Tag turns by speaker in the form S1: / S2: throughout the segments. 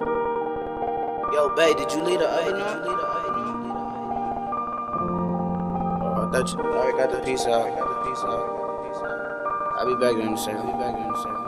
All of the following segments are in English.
S1: Yo, babe, did you leave the A now? Oh, I thought you I already got the piece out. I'll be back in a second. I'll be back in a second.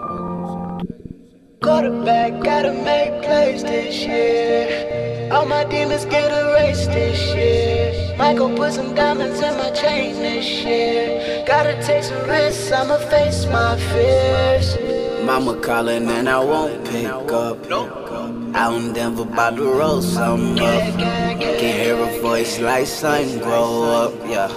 S2: Quarterback, gotta make plays this year. All my demons get erased this year. Michael put some diamonds in my chain this year. Gotta take some risks, I'ma face my fears.
S1: Mama calling and I won't pick up. Out in Denver, about to roll some up. Can hear a voice like son, grow up, yeah.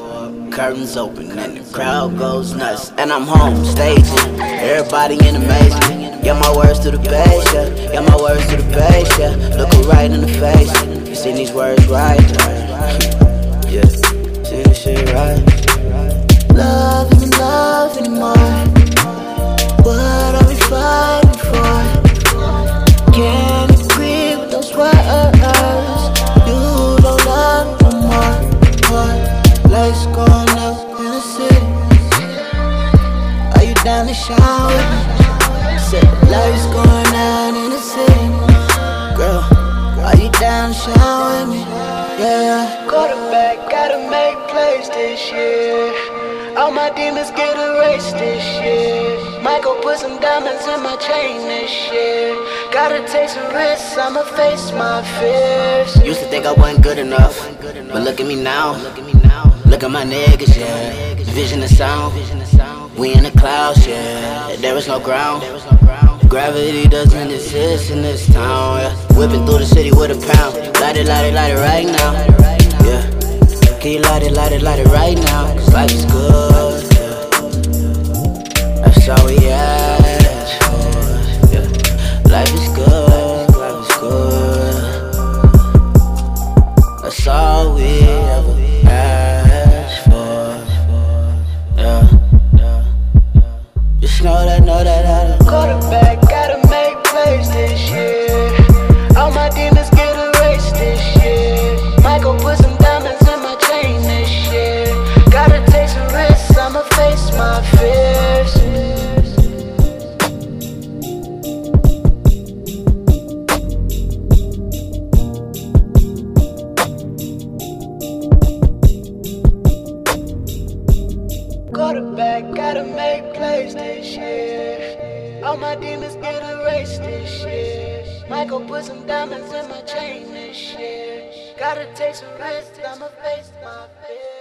S1: Curtains open and the crowd goes nuts. And I'm home staging, everybody in amazement. Yeah, my words to the base, yeah. Yeah, my words to the base, yeah. Look her right in the face. You seen these words right? Yeah, see this shit right.
S2: Love down shine with? Said the lights going out in the city. Girl, are you down to shine with me? Yeah. Quarterback, gotta make plays this year. All my demons get erased this year. Michael put some diamonds in my chain this year. Gotta take some risks, I'ma face my fears.
S1: Used to think I wasn't good enough, but look at me now. Look at my niggas, yeah. Vision and sound. We in the clouds, yeah. There is no ground. Gravity doesn't exist in this town, yeah. Whipping through the city with a pound. Light it, light it, light it right now, yeah. Can you light it, light it, light it right now? Cause life is good, yeah. That's all we ask for, yeah. Life is good, life is good. That's all we ever asked know that, know that, that.
S2: Quarterback, gotta make plays this year. All my demons get erased this year. Michael put some diamonds in my chain this year. Gotta take some risks, I'ma face my fears. Quarterback, gotta make plays. All my demons get erased this year. Michael put some diamonds in my chain this year. Gotta take some risks, I'ma face my fears.